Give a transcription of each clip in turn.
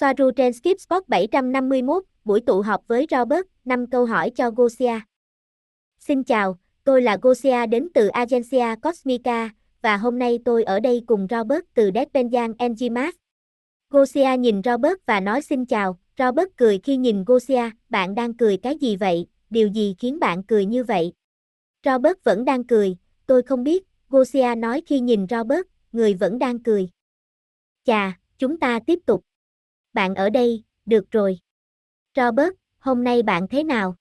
Soaru trên Skip Spot 751, buổi tụ họp với Robert, 5 câu hỏi cho Gosia. Xin chào, tôi là Gosia đến từ Agencia Cosmica, và hôm nay tôi ở đây cùng Robert từ Deadbenjan Enzimas. Gosia nhìn Robert và nói xin chào, Robert cười khi nhìn Gosia, bạn đang cười cái gì vậy, điều gì khiến bạn cười như vậy? Robert vẫn đang cười, tôi không biết, Gosia nói khi nhìn Robert, người vẫn đang cười. Chà, chúng ta tiếp tục. Bạn ở đây, được rồi. Robert, hôm nay bạn thế nào?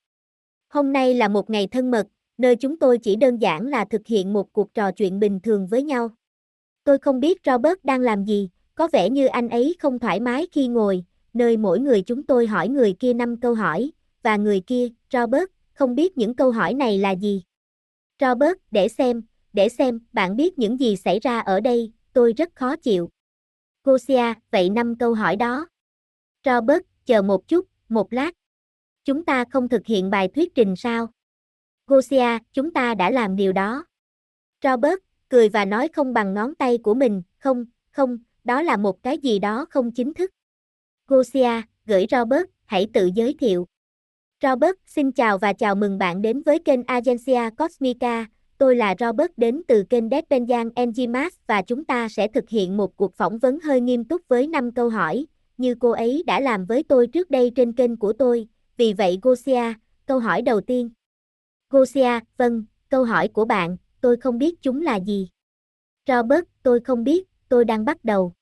Hôm nay là một ngày thân mật, nơi chúng tôi chỉ đơn giản là thực hiện một cuộc trò chuyện bình thường với nhau. Tôi không biết Robert đang làm gì, có vẻ như anh ấy không thoải mái khi ngồi, nơi mỗi người chúng tôi hỏi người kia 5 câu hỏi, và người kia, Robert, không biết những câu hỏi này là gì. Robert, để xem, để xem, bạn biết những gì xảy ra ở đây, tôi rất khó chịu. Gosia, vậy năm câu hỏi đó. Robert, chờ một chút, một lát. Chúng ta không thực hiện bài thuyết trình sao? Gosia, chúng ta đã làm điều đó. Robert, cười và nói không bằng ngón tay của mình, không, không, đó là một cái gì đó không chính thức. Gosia, gửi Robert, hãy tự giới thiệu. Robert, xin chào và chào mừng bạn đến với kênh Agencia Cosmica. Tôi là Robert đến từ kênh Deadbenjan Enzimas và chúng ta sẽ thực hiện một cuộc phỏng vấn hơi nghiêm túc với 5 câu hỏi, như cô ấy đã làm với tôi trước đây trên kênh của tôi. Vì vậy Gosia, câu hỏi đầu tiên. Gosia, vâng, câu hỏi của bạn, tôi không biết chúng là gì. Robert, tôi không biết, tôi đang bắt đầu.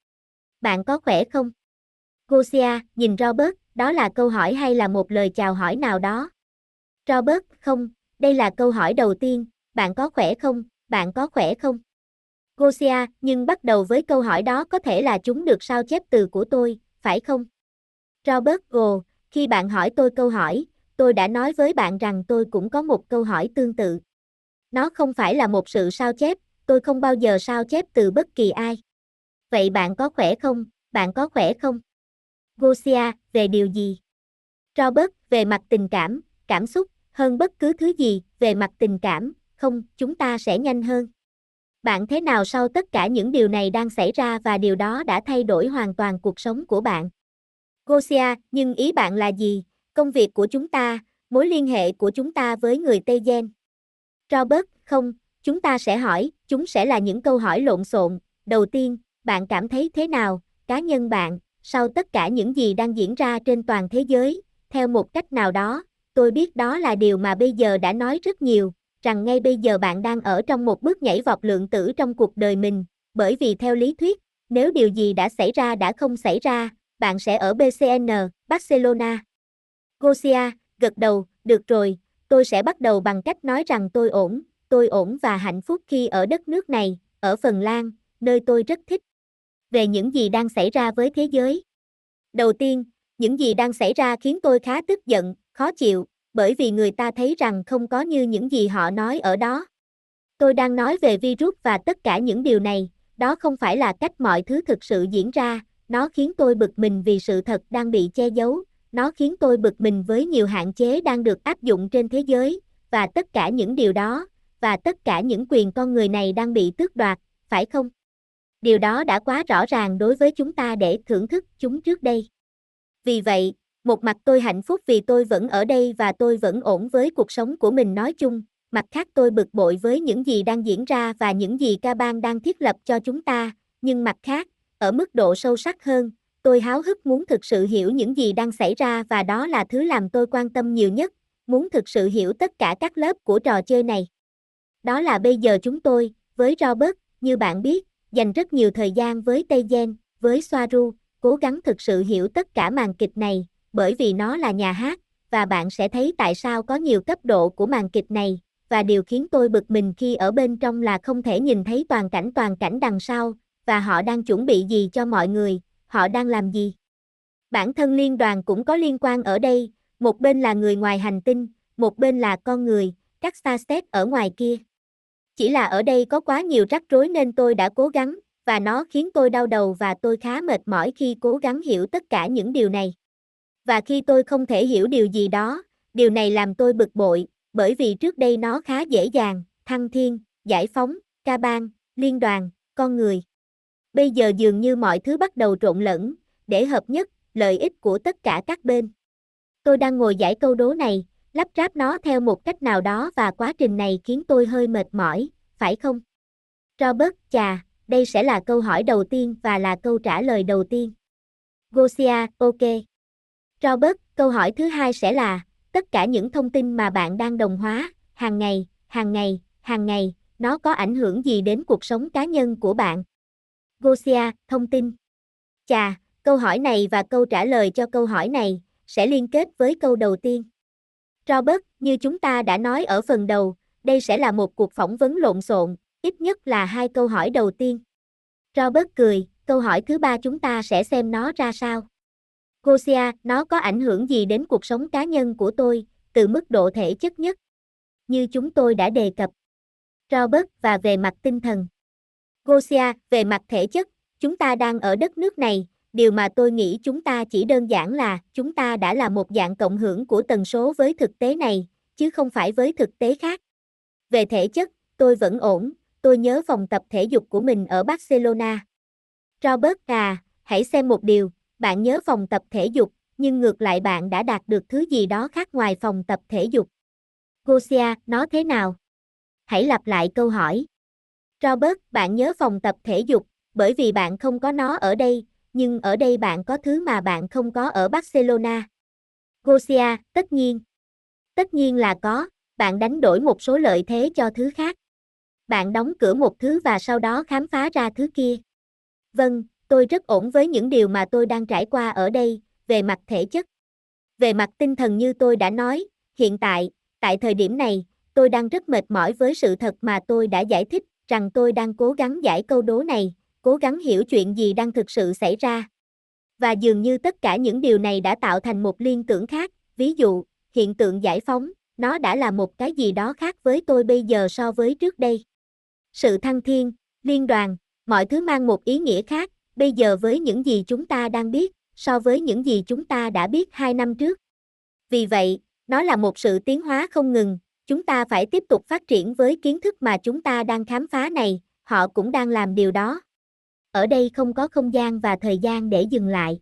Bạn có khỏe không? Gosia, nhìn Robert, đó là câu hỏi hay là một lời chào hỏi nào đó? Robert, không, đây là câu hỏi đầu tiên, bạn có khỏe không, bạn có khỏe không? Gosia, nhưng bắt đầu với câu hỏi đó có thể là chúng được sao chép từ của tôi, phải không? Robert Go, khi bạn hỏi tôi câu hỏi, tôi đã nói với bạn rằng tôi cũng có một câu hỏi tương tự. Nó không phải là một sự sao chép, tôi không bao giờ sao chép từ bất kỳ ai. Vậy bạn có khỏe không, bạn có khỏe không? Gosia, về điều gì? Robert, về mặt tình cảm, cảm xúc, hơn bất cứ thứ gì, về mặt tình cảm, không, chúng ta sẽ nhanh hơn. Bạn thế nào sau tất cả những điều này đang xảy ra và điều đó đã thay đổi hoàn toàn cuộc sống của bạn? Gosia, nhưng ý bạn là gì? Công việc của chúng ta, mối liên hệ của chúng ta với người Tây Gen. Robert, không, chúng ta sẽ hỏi, chúng sẽ là những câu hỏi lộn xộn. Đầu tiên, bạn cảm thấy thế nào, cá nhân bạn, sau tất cả những gì đang diễn ra trên toàn thế giới, theo một cách nào đó, tôi biết đó là điều mà bây giờ đã nói rất nhiều, rằng ngay bây giờ bạn đang ở trong một bước nhảy vọt lượng tử trong cuộc đời mình, bởi vì theo lý thuyết, nếu điều gì đã xảy ra đã không xảy ra, bạn sẽ ở BCN, Barcelona. Gosia, gật đầu, được rồi, tôi sẽ bắt đầu bằng cách nói rằng tôi ổn, tôi ổn và hạnh phúc khi ở đất nước này, ở Phần Lan, nơi tôi rất thích. Về những gì đang xảy ra với thế giới. Đầu tiên, những gì đang xảy ra khiến tôi khá tức giận, khó chịu, bởi vì người ta thấy rằng không có như những gì họ nói ở đó. Tôi đang nói về virus và tất cả những điều này, đó không phải là cách mọi thứ thực sự diễn ra, nó khiến tôi bực mình vì sự thật đang bị che giấu, nó khiến tôi bực mình với nhiều hạn chế đang được áp dụng trên thế giới, và tất cả những điều đó, và tất cả những quyền con người này đang bị tước đoạt, phải không? Điều đó đã quá rõ ràng đối với chúng ta để thưởng thức chúng trước đây. Vì vậy, một mặt tôi hạnh phúc vì tôi vẫn ở đây và tôi vẫn ổn với cuộc sống của mình nói chung, mặt khác tôi bực bội với những gì đang diễn ra và những gì ca bang đang thiết lập cho chúng ta, nhưng mặt khác, ở mức độ sâu sắc hơn, tôi háo hức muốn thực sự hiểu những gì đang xảy ra và đó là thứ làm tôi quan tâm nhiều nhất, muốn thực sự hiểu tất cả các lớp của trò chơi này. Đó là bây giờ chúng tôi, với Robert, như bạn biết, dành rất nhiều thời gian với Tây Gen, với Soaru, cố gắng thực sự hiểu tất cả màn kịch này, bởi vì nó là nhà hát, và bạn sẽ thấy tại sao có nhiều cấp độ của màn kịch này, và điều khiến tôi bực mình khi ở bên trong là không thể nhìn thấy toàn cảnh toàn cảnh đằng sau, và họ đang chuẩn bị gì cho mọi người, họ đang làm gì. Bản thân liên đoàn cũng có liên quan ở đây, một bên là người ngoài hành tinh, một bên là con người, các Starstep ở ngoài kia. Chỉ là ở đây có quá nhiều rắc rối nên tôi đã cố gắng, và nó khiến tôi đau đầu và tôi khá mệt mỏi khi cố gắng hiểu tất cả những điều này. Và khi tôi không thể hiểu điều gì đó, điều này làm tôi bực bội, bởi vì trước đây nó khá dễ dàng, thăng thiên, giải phóng, ca bang, liên đoàn, con người. Bây giờ dường như mọi thứ bắt đầu trộn lẫn, để hợp nhất, lợi ích của tất cả các bên. Tôi đang ngồi giải câu đố này, lắp ráp nó theo một cách nào đó và quá trình này khiến tôi hơi mệt mỏi, phải không? Robert, chà, đây sẽ là câu hỏi đầu tiên và là câu trả lời đầu tiên. Gosia, ok. Robert, câu hỏi thứ hai sẽ là, tất cả những thông tin mà bạn đang đồng hóa, hàng ngày, hàng ngày, hàng ngày, nó có ảnh hưởng gì đến cuộc sống cá nhân của bạn? Gosia, thông tin. Chà, câu hỏi này và câu trả lời cho câu hỏi này sẽ liên kết với câu đầu tiên. Robert, như chúng ta đã nói ở phần đầu, đây sẽ là một cuộc phỏng vấn lộn xộn, ít nhất là hai câu hỏi đầu tiên. Robert cười, câu hỏi thứ ba chúng ta sẽ xem nó ra sao. Gosia, nó có ảnh hưởng gì đến cuộc sống cá nhân của tôi, từ mức độ thể chất nhất? Như chúng tôi đã đề cập. Robert và về mặt tinh thần. Gosia, về mặt thể chất, chúng ta đang ở đất nước này, điều mà tôi nghĩ chúng ta chỉ đơn giản là chúng ta đã là một dạng cộng hưởng của tần số với thực tế này, chứ không phải với thực tế khác. Về thể chất, tôi vẫn ổn, tôi nhớ phòng tập thể dục của mình ở Barcelona. Robert à, hãy xem một điều, bạn nhớ phòng tập thể dục, nhưng ngược lại bạn đã đạt được thứ gì đó khác ngoài phòng tập thể dục. Gosia, nó thế nào? Hãy lặp lại câu hỏi. Robert, bạn nhớ phòng tập thể dục, bởi vì bạn không có nó ở đây, nhưng ở đây bạn có thứ mà bạn không có ở Barcelona. Gosia, tất nhiên. Tất nhiên là có, bạn đánh đổi một số lợi thế cho thứ khác. Bạn đóng cửa một thứ và sau đó khám phá ra thứ kia. Vâng, tôi rất ổn với những điều mà tôi đang trải qua ở đây, về mặt thể chất. Về mặt tinh thần như tôi đã nói, hiện tại, tại thời điểm này, tôi đang rất mệt mỏi với sự thật mà tôi đã giải thích, rằng tôi đang cố gắng giải câu đố này, cố gắng hiểu chuyện gì đang thực sự xảy ra. Và dường như tất cả những điều này đã tạo thành một liên tưởng khác, ví dụ, hiện tượng giải phóng, nó đã là một cái gì đó khác với tôi bây giờ so với trước đây. Sự thăng thiên, liên đoàn, mọi thứ mang một ý nghĩa khác, bây giờ với những gì chúng ta đang biết, so với những gì chúng ta đã biết hai năm trước. Vì vậy, nó là một sự tiến hóa không ngừng, chúng ta phải tiếp tục phát triển với kiến thức mà chúng ta đang khám phá này, họ cũng đang làm điều đó. Ở đây không có không gian và thời gian để dừng lại.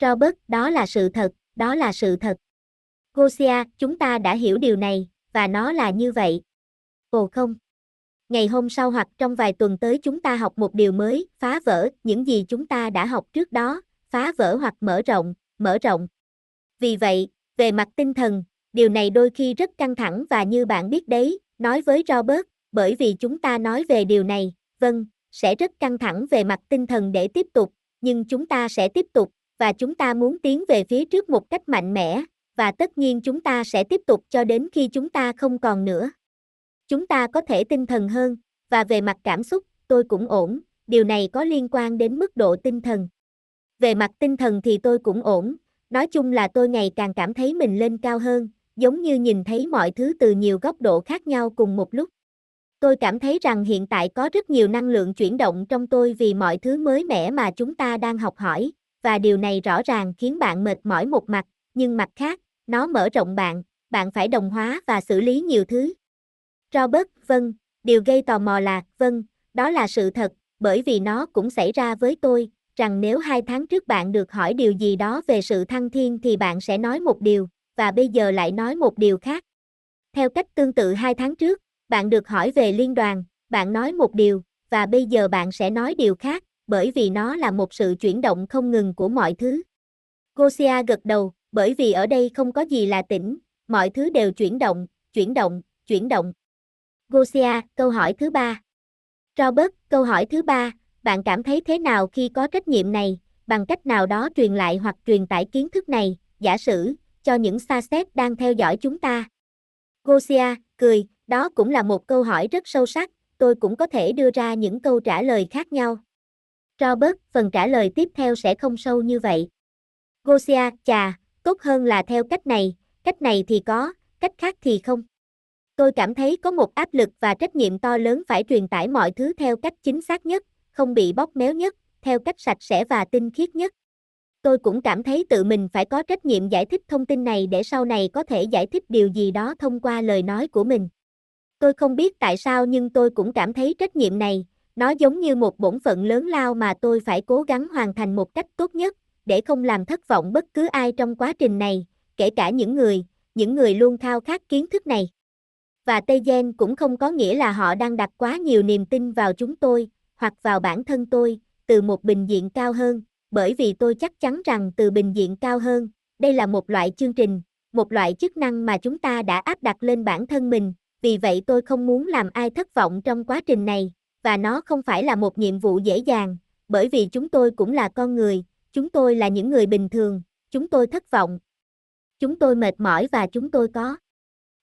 Robert, đó là sự thật, đó là sự thật. Gosia, chúng ta đã hiểu điều này, và nó là như vậy. Ồ không. Ngày hôm sau hoặc trong vài tuần tới chúng ta học một điều mới, phá vỡ những gì chúng ta đã học trước đó, phá vỡ hoặc mở rộng, mở rộng. Vì vậy, về mặt tinh thần, điều này đôi khi rất căng thẳng và như bạn biết đấy, nói với Robert, bởi vì chúng ta nói về điều này, vâng, sẽ rất căng thẳng về mặt tinh thần để tiếp tục, nhưng chúng ta sẽ tiếp tục, và chúng ta muốn tiến về phía trước một cách mạnh mẽ, và tất nhiên chúng ta sẽ tiếp tục cho đến khi chúng ta không còn nữa. Chúng ta có thể tinh thần hơn, và về mặt cảm xúc, tôi cũng ổn, điều này có liên quan đến mức độ tinh thần. Về mặt tinh thần thì tôi cũng ổn, nói chung là tôi ngày càng cảm thấy mình lên cao hơn, giống như nhìn thấy mọi thứ từ nhiều góc độ khác nhau cùng một lúc. Tôi cảm thấy rằng hiện tại có rất nhiều năng lượng chuyển động trong tôi vì mọi thứ mới mẻ mà chúng ta đang học hỏi, và điều này rõ ràng khiến bạn mệt mỏi một mặt, nhưng mặt khác, nó mở rộng bạn, bạn phải đồng hóa và xử lý nhiều thứ. Robert, vâng, điều gây tò mò là, vâng, đó là sự thật, bởi vì nó cũng xảy ra với tôi, rằng nếu hai tháng trước bạn được hỏi điều gì đó về sự thăng thiên thì bạn sẽ nói một điều, và bây giờ lại nói một điều khác. Theo cách tương tự hai tháng trước, bạn được hỏi về liên đoàn, bạn nói một điều, và bây giờ bạn sẽ nói điều khác, bởi vì nó là một sự chuyển động không ngừng của mọi thứ. Gosia gật đầu, bởi vì ở đây không có gì là tĩnh, mọi thứ đều chuyển động, chuyển động, chuyển động. Gosia, câu hỏi thứ ba. Robert, câu hỏi thứ ba, bạn cảm thấy thế nào khi có trách nhiệm này, bằng cách nào đó truyền lại hoặc truyền tải kiến thức này, giả sử, cho những xa xét đang theo dõi chúng ta? Gosia, cười, đó cũng là một câu hỏi rất sâu sắc, tôi cũng có thể đưa ra những câu trả lời khác nhau. Robert, phần trả lời tiếp theo sẽ không sâu như vậy. Gosia, chà, tốt hơn là theo cách này, cách này thì có, cách khác thì không. Tôi cảm thấy có một áp lực và trách nhiệm to lớn phải truyền tải mọi thứ theo cách chính xác nhất, không bị bóp méo nhất, theo cách sạch sẽ và tinh khiết nhất. Tôi cũng cảm thấy tự mình phải có trách nhiệm giải thích thông tin này để sau này có thể giải thích điều gì đó thông qua lời nói của mình. Tôi không biết tại sao nhưng tôi cũng cảm thấy trách nhiệm này, nó giống như một bổn phận lớn lao mà tôi phải cố gắng hoàn thành một cách tốt nhất, để không làm thất vọng bất cứ ai trong quá trình này, kể cả những người, những người luôn khao khát kiến thức này. Và Tây Gen cũng không có nghĩa là họ đang đặt quá nhiều niềm tin vào chúng tôi, hoặc vào bản thân tôi, từ một bình diện cao hơn, bởi vì tôi chắc chắn rằng từ bình diện cao hơn, đây là một loại chương trình, một loại chức năng mà chúng ta đã áp đặt lên bản thân mình, vì vậy tôi không muốn làm ai thất vọng trong quá trình này, và nó không phải là một nhiệm vụ dễ dàng, bởi vì chúng tôi cũng là con người, chúng tôi là những người bình thường, chúng tôi thất vọng, chúng tôi mệt mỏi và chúng tôi có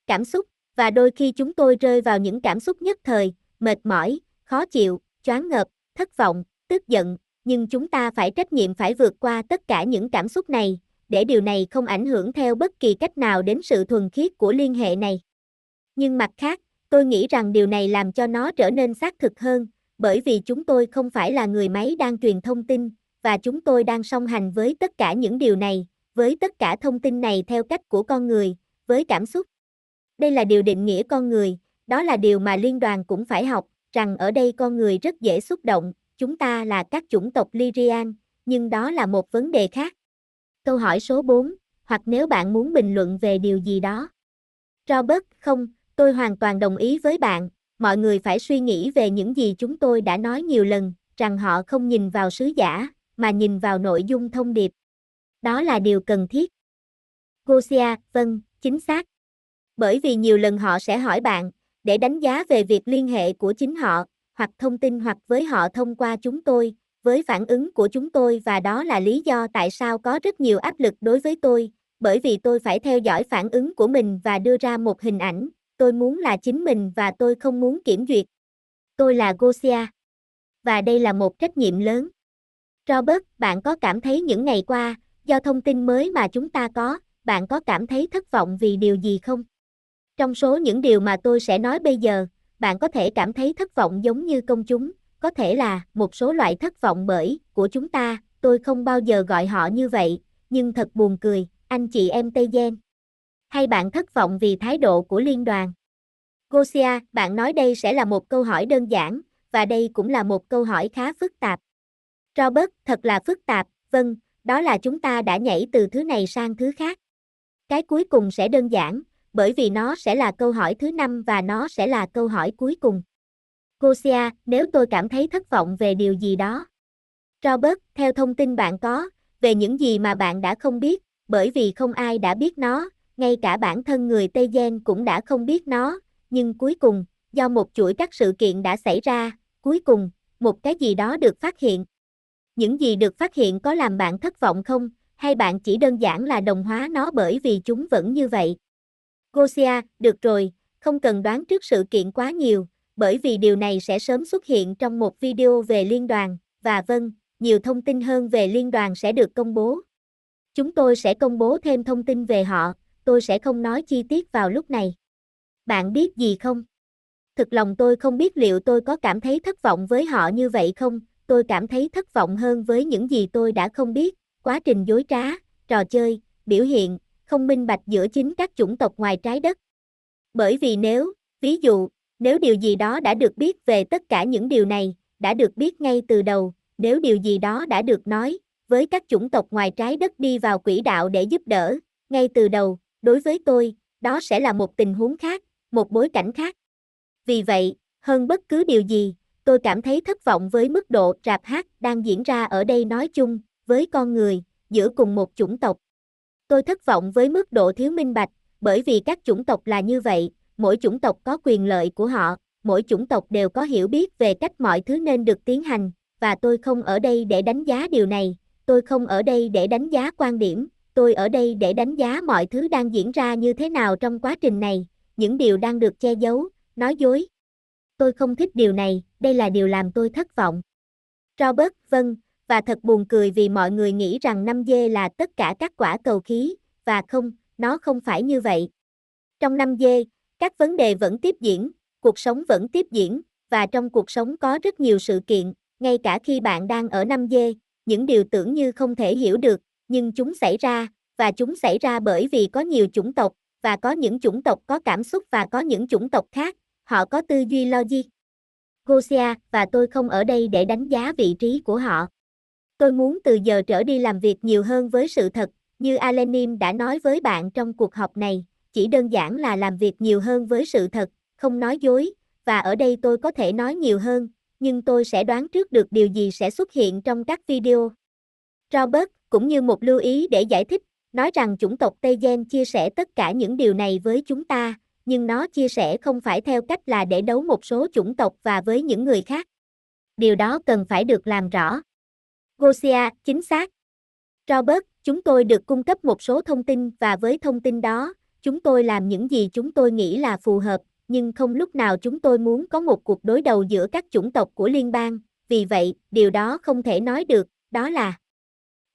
cảm xúc, và đôi khi chúng tôi rơi vào những cảm xúc nhất thời, mệt mỏi, khó chịu, choáng ngợp, thất vọng, tức giận, nhưng chúng ta phải trách nhiệm phải vượt qua tất cả những cảm xúc này, để điều này không ảnh hưởng theo bất kỳ cách nào đến sự thuần khiết của liên hệ này. Nhưng mặt khác, tôi nghĩ rằng điều này làm cho nó trở nên xác thực hơn, bởi vì chúng tôi không phải là người máy đang truyền thông tin, và chúng tôi đang song hành với tất cả những điều này, với tất cả thông tin này theo cách của con người, với cảm xúc. Đây là điều định nghĩa con người, đó là điều mà liên đoàn cũng phải học, rằng ở đây con người rất dễ xúc động, chúng ta là các chủng tộc Lyrian, nhưng đó là một vấn đề khác. Câu hỏi số 4, hoặc nếu bạn muốn bình luận về điều gì đó. Robert, không, tôi hoàn toàn đồng ý với bạn, mọi người phải suy nghĩ về những gì chúng tôi đã nói nhiều lần, rằng họ không nhìn vào sứ giả, mà nhìn vào nội dung thông điệp. Đó là điều cần thiết. Gosia, vâng, chính xác. Bởi vì nhiều lần họ sẽ hỏi bạn, để đánh giá về việc liên hệ của chính họ, hoặc thông tin hoặc với họ thông qua chúng tôi, với phản ứng của chúng tôi và đó là lý do tại sao có rất nhiều áp lực đối với tôi, bởi vì tôi phải theo dõi phản ứng của mình và đưa ra một hình ảnh, tôi muốn là chính mình và tôi không muốn kiểm duyệt. Tôi là Gosia. Và đây là một trách nhiệm lớn. Robert, bạn có cảm thấy những ngày qua, do thông tin mới mà chúng ta có, bạn có cảm thấy thất vọng vì điều gì không? Trong số những điều mà tôi sẽ nói bây giờ, bạn có thể cảm thấy thất vọng giống như công chúng, có thể là một số loại thất vọng bởi của chúng ta, tôi không bao giờ gọi họ như vậy, nhưng thật buồn cười, anh chị em Tây Gen. Hay bạn thất vọng vì thái độ của liên đoàn? Gosia, bạn nói đây sẽ là một câu hỏi đơn giản, và đây cũng là một câu hỏi khá phức tạp. Robert, thật là phức tạp, vâng, đó là chúng ta đã nhảy từ thứ này sang thứ khác. Cái cuối cùng sẽ đơn giản, bởi vì nó sẽ là câu hỏi thứ năm và nó sẽ là câu hỏi cuối cùng. Gosia, nếu tôi cảm thấy thất vọng về điều gì đó. Robert, theo thông tin bạn có, về những gì mà bạn đã không biết, bởi vì không ai đã biết nó, ngay cả bản thân người Tây Gen cũng đã không biết nó, nhưng cuối cùng, do một chuỗi các sự kiện đã xảy ra, cuối cùng, một cái gì đó được phát hiện. Những gì được phát hiện có làm bạn thất vọng không, hay bạn chỉ đơn giản là đồng hóa nó bởi vì chúng vẫn như vậy? Gosia, được rồi, không cần đoán trước sự kiện quá nhiều, bởi vì điều này sẽ sớm xuất hiện trong một video về liên đoàn, và vâng, nhiều thông tin hơn về liên đoàn sẽ được công bố. Chúng tôi sẽ công bố thêm thông tin về họ, tôi sẽ không nói chi tiết vào lúc này. Bạn biết gì không? Thực lòng tôi không biết liệu tôi có cảm thấy thất vọng với họ như vậy không, tôi cảm thấy thất vọng hơn với những gì tôi đã không biết, quá trình dối trá, trò chơi, biểu hiện, không minh bạch giữa chính các chủng tộc ngoài trái đất. Bởi vì nếu, ví dụ, nếu điều gì đó đã được biết về tất cả những điều này, đã được biết ngay từ đầu, nếu điều gì đó đã được nói, với các chủng tộc ngoài trái đất đi vào quỹ đạo để giúp đỡ, ngay từ đầu, đối với tôi, đó sẽ là một tình huống khác, một bối cảnh khác. Vì vậy, hơn bất cứ điều gì, tôi cảm thấy thất vọng với mức độ rạp hát đang diễn ra ở đây nói chung, với con người, giữa cùng một chủng tộc. Tôi thất vọng với mức độ thiếu minh bạch, bởi vì các chủng tộc là như vậy, mỗi chủng tộc có quyền lợi của họ, mỗi chủng tộc đều có hiểu biết về cách mọi thứ nên được tiến hành, và tôi không ở đây để đánh giá điều này, tôi không ở đây để đánh giá quan điểm, tôi ở đây để đánh giá mọi thứ đang diễn ra như thế nào trong quá trình này, những điều đang được che giấu, nói dối. Tôi không thích điều này, đây là điều làm tôi thất vọng. Robert, vâng, và thật buồn cười vì mọi người nghĩ rằng 5G là tất cả các quả cầu khí, và không, nó không phải như vậy. Trong 5G, các vấn đề vẫn tiếp diễn, cuộc sống vẫn tiếp diễn, và trong cuộc sống có rất nhiều sự kiện, ngay cả khi bạn đang ở 5G, những điều tưởng như không thể hiểu được, nhưng chúng xảy ra, và chúng xảy ra bởi vì có nhiều chủng tộc, và có những chủng tộc có cảm xúc và có những chủng tộc khác, họ có tư duy logic. Gosia, và tôi không ở đây để đánh giá vị trí của họ. Tôi muốn từ giờ trở đi làm việc nhiều hơn với sự thật, như Alenim đã nói với bạn trong cuộc họp này, chỉ đơn giản là làm việc nhiều hơn với sự thật, không nói dối, và ở đây tôi có thể nói nhiều hơn, nhưng tôi sẽ đoán trước được điều gì sẽ xuất hiện trong các video. Robert, cũng như một lưu ý để giải thích, nói rằng chủng tộc Tây Gen chia sẻ tất cả những điều này với chúng ta, nhưng nó chia sẻ không phải theo cách là để đấu một số chủng tộc và với những người khác. Điều đó cần phải được làm rõ. Gosia, chính xác. Robert, chúng tôi được cung cấp một số thông tin và với thông tin đó, chúng tôi làm những gì chúng tôi nghĩ là phù hợp, nhưng không lúc nào chúng tôi muốn có một cuộc đối đầu giữa các chủng tộc của liên bang, vì vậy, điều đó không thể nói được, đó là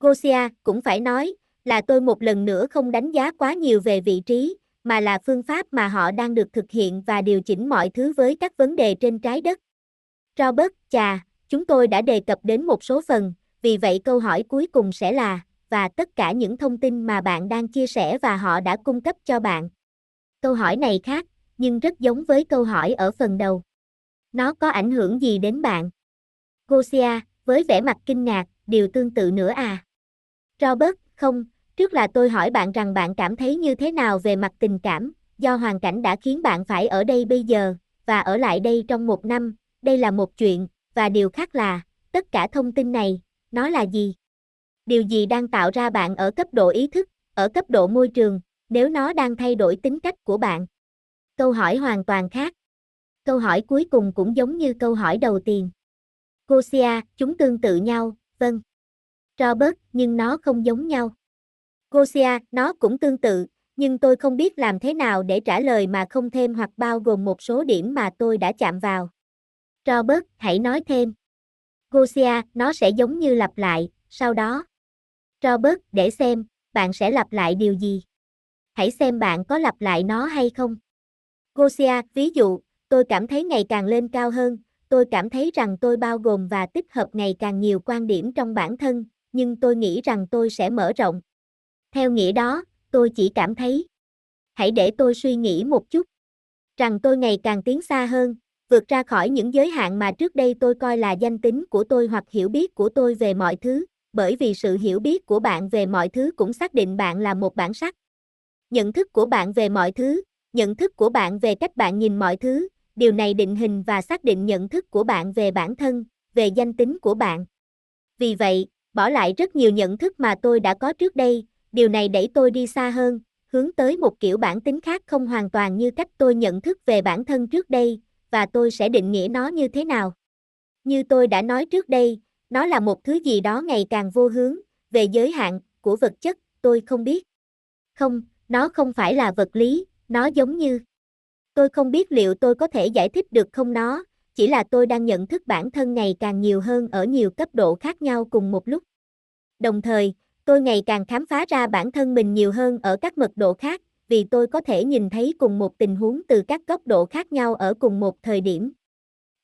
Gosia, cũng phải nói, là tôi một lần nữa không đánh giá quá nhiều về vị trí, mà là phương pháp mà họ đang được thực hiện và điều chỉnh mọi thứ với các vấn đề trên trái đất. Robert, chà, chúng tôi đã đề cập đến một số phần, vì vậy câu hỏi cuối cùng sẽ là, và tất cả những thông tin mà bạn đang chia sẻ và họ đã cung cấp cho bạn. Câu hỏi này khác, nhưng rất giống với câu hỏi ở phần đầu. Nó có ảnh hưởng gì đến bạn? Gosia, với vẻ mặt kinh ngạc, điều tương tự nữa à? Robert, không, trước là tôi hỏi bạn rằng bạn cảm thấy như thế nào về mặt tình cảm, do hoàn cảnh đã khiến bạn phải ở đây bây giờ, và ở lại đây trong một năm, đây là một chuyện, và điều khác là, tất cả thông tin này, nó là gì? Điều gì đang tạo ra bạn ở cấp độ ý thức, ở cấp độ môi trường, nếu nó đang thay đổi tính cách của bạn? Câu hỏi hoàn toàn khác. Câu hỏi cuối cùng cũng giống như câu hỏi đầu tiên. Gosia, chúng tương tự nhau, vâng. Robert, nhưng nó không giống nhau. Gosia, nó cũng tương tự, nhưng tôi không biết làm thế nào để trả lời mà không thêm hoặc bao gồm một số điểm mà tôi đã chạm vào. Robert, hãy nói thêm. Gosia, nó sẽ giống như lặp lại, sau đó. Robert, để xem, bạn sẽ lặp lại điều gì? Hãy xem bạn có lặp lại nó hay không. Gosia, ví dụ, tôi cảm thấy ngày càng lên cao hơn, tôi cảm thấy rằng tôi bao gồm và tích hợp ngày càng nhiều quan điểm trong bản thân, nhưng tôi nghĩ rằng tôi sẽ mở rộng. Theo nghĩa đó, tôi chỉ cảm thấy. Hãy để tôi suy nghĩ một chút. Rằng tôi ngày càng tiến xa hơn, vượt ra khỏi những giới hạn mà trước đây tôi coi là danh tính của tôi hoặc hiểu biết của tôi về mọi thứ, bởi vì sự hiểu biết của bạn về mọi thứ cũng xác định bạn là một bản sắc. Nhận thức của bạn về mọi thứ, nhận thức của bạn về cách bạn nhìn mọi thứ, điều này định hình và xác định nhận thức của bạn về bản thân, về danh tính của bạn. Vì vậy, bỏ lại rất nhiều nhận thức mà tôi đã có trước đây, điều này đẩy tôi đi xa hơn, hướng tới một kiểu bản tính khác không hoàn toàn như cách tôi nhận thức về bản thân trước đây, và tôi sẽ định nghĩa nó như thế nào. Như tôi đã nói trước đây, nó là một thứ gì đó ngày càng vô hướng, về giới hạn của vật chất, tôi không biết. Không, nó không phải là vật lý, nó giống như. Tôi không biết liệu tôi có thể giải thích được không nó, chỉ là tôi đang nhận thức bản thân ngày càng nhiều hơn ở nhiều cấp độ khác nhau cùng một lúc. Đồng thời, tôi ngày càng khám phá ra bản thân mình nhiều hơn ở các mật độ khác, vì tôi có thể nhìn thấy cùng một tình huống từ các góc độ khác nhau ở cùng một thời điểm.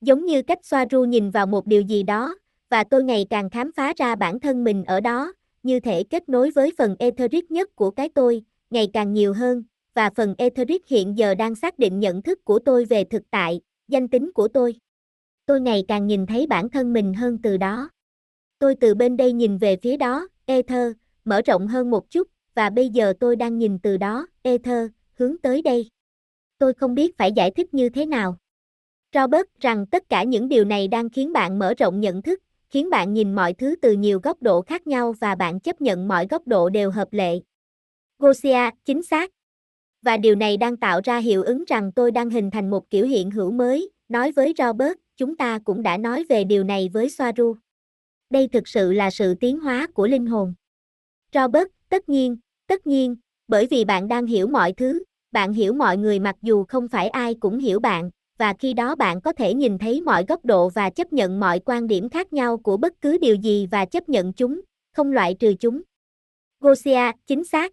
Giống như cách Soaru nhìn vào một điều gì đó, và tôi ngày càng khám phá ra bản thân mình ở đó, như thể kết nối với phần etheric nhất của cái tôi, ngày càng nhiều hơn, và phần etheric hiện giờ đang xác định nhận thức của tôi về thực tại, danh tính của tôi. Tôi ngày càng nhìn thấy bản thân mình hơn từ đó. Tôi từ bên đây nhìn về phía đó, ether, mở rộng hơn một chút, và bây giờ tôi đang nhìn từ đó, ether, hướng tới đây. Tôi không biết phải giải thích như thế nào. Robert rằng tất cả những điều này đang khiến bạn mở rộng nhận thức, khiến bạn nhìn mọi thứ từ nhiều góc độ khác nhau và bạn chấp nhận mọi góc độ đều hợp lệ. Gosia, chính xác. Và điều này đang tạo ra hiệu ứng rằng tôi đang hình thành một kiểu hiện hữu mới, nói với Robert, chúng ta cũng đã nói về điều này với Soaru. Đây thực sự là sự tiến hóa của linh hồn. Robert, tất nhiên, tất nhiên, bởi vì bạn đang hiểu mọi thứ, bạn hiểu mọi người mặc dù không phải ai cũng hiểu bạn, và khi đó bạn có thể nhìn thấy mọi góc độ và chấp nhận mọi quan điểm khác nhau của bất cứ điều gì và chấp nhận chúng, không loại trừ chúng. Gosia, chính xác.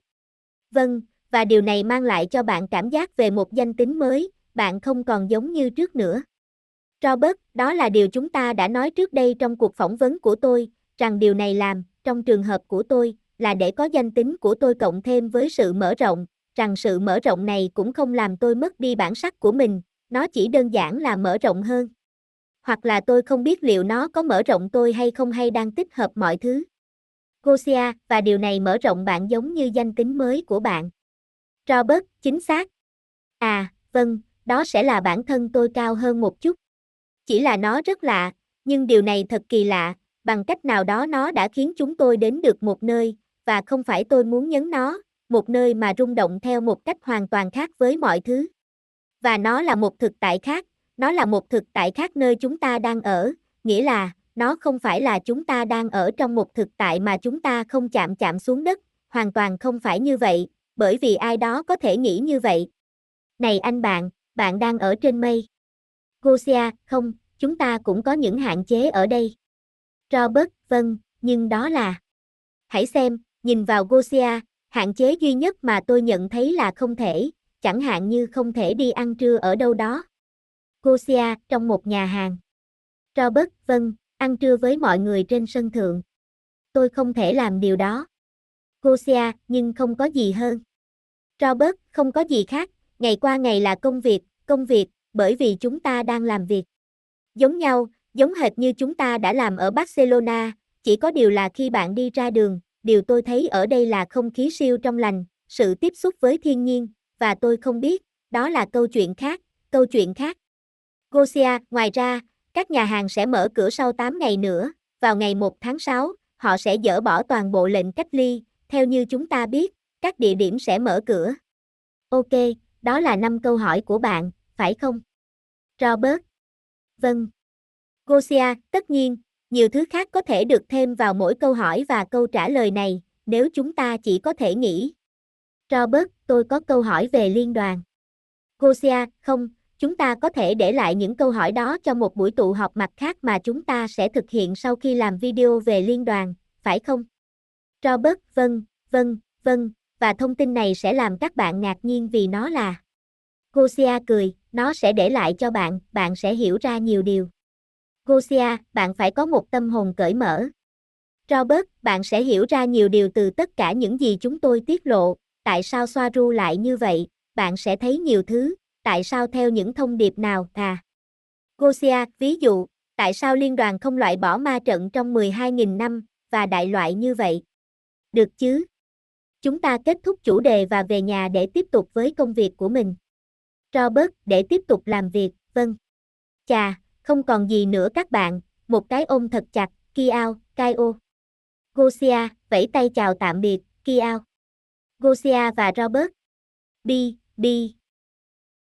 Vâng, và điều này mang lại cho bạn cảm giác về một danh tính mới, bạn không còn giống như trước nữa. Robert, đó là điều chúng ta đã nói trước đây trong cuộc phỏng vấn của tôi, rằng điều này làm, trong trường hợp của tôi, là để có danh tính của tôi cộng thêm với sự mở rộng, rằng sự mở rộng này cũng không làm tôi mất đi bản sắc của mình, nó chỉ đơn giản là mở rộng hơn. hoặc là tôi không biết liệu nó có mở rộng tôi hay không hay đang tích hợp mọi thứ. Gosia, và điều này mở rộng bạn giống như danh tính mới của bạn. Robert, chính xác. À, vâng, đó sẽ là bản thân tôi cao hơn một chút. Chỉ là nó rất lạ, nhưng điều này thật kỳ lạ, bằng cách nào đó nó đã khiến chúng tôi đến được một nơi, và không phải tôi muốn nhấn nó, một nơi mà rung động theo một cách hoàn toàn khác với mọi thứ. Và nó là một thực tại khác, nó là một thực tại khác nơi chúng ta đang ở, nghĩa là, nó không phải là chúng ta đang ở trong một thực tại mà chúng ta không chạm chạm xuống đất, hoàn toàn không phải như vậy, bởi vì ai đó có thể nghĩ như vậy. Này anh bạn, bạn đang ở trên mây. Gosia, không, chúng ta cũng có những hạn chế ở đây. Robert, vâng, nhưng đó là... Hãy xem, nhìn vào Gosia, hạn chế duy nhất mà tôi nhận thấy là không thể, chẳng hạn như không thể đi ăn trưa ở đâu đó. Gosia, trong một nhà hàng. Robert, vâng, ăn trưa với mọi người trên sân thượng. Tôi không thể làm điều đó. Gosia, nhưng không có gì hơn. Robert, không có gì khác, ngày qua ngày là công việc, công việc, bởi vì chúng ta đang làm việc. Giống nhau, giống hệt như chúng ta đã làm ở Barcelona, chỉ có điều là khi bạn đi ra đường, điều tôi thấy ở đây là không khí siêu trong lành, sự tiếp xúc với thiên nhiên, và tôi không biết, đó là câu chuyện khác, câu chuyện khác. Gosia, ngoài ra, các nhà hàng sẽ mở cửa sau 8 ngày nữa, vào ngày 1 tháng 6, họ sẽ dỡ bỏ toàn bộ lệnh cách ly, theo như chúng ta biết, các địa điểm sẽ mở cửa. Ok, đó là 5 câu hỏi của bạn, phải không? Robert. Vâng. Gosia, tất nhiên, nhiều thứ khác có thể được thêm vào mỗi câu hỏi và câu trả lời này, nếu chúng ta chỉ có thể nghĩ. Robert, tôi có câu hỏi về liên đoàn. Gosia, không, chúng ta có thể để lại những câu hỏi đó cho một buổi tụ họp mặt khác mà chúng ta sẽ thực hiện sau khi làm video về liên đoàn, phải không? Robert, vâng, vâng, vâng, và thông tin này sẽ làm các bạn ngạc nhiên vì nó là. Gosia cười, nó sẽ để lại cho bạn, bạn sẽ hiểu ra nhiều điều. Gosia, bạn phải có một tâm hồn cởi mở. Robert, bạn sẽ hiểu ra nhiều điều từ tất cả những gì chúng tôi tiết lộ, tại sao Soaru lại như vậy, bạn sẽ thấy nhiều thứ, tại sao theo những thông điệp nào, à. Gosia, ví dụ, tại sao liên đoàn không loại bỏ ma trận trong 12.000 năm, và đại loại như vậy? Được chứ? Chúng ta kết thúc chủ đề và về nhà để tiếp tục với công việc của mình. Robert, để tiếp tục làm việc, vâng. Chà, không còn gì nữa các bạn, một cái ôm thật chặt, Kiao, Kaio. Gosia, vẫy tay chào tạm biệt, Kiao. Gosia và Robert. Bi, bi,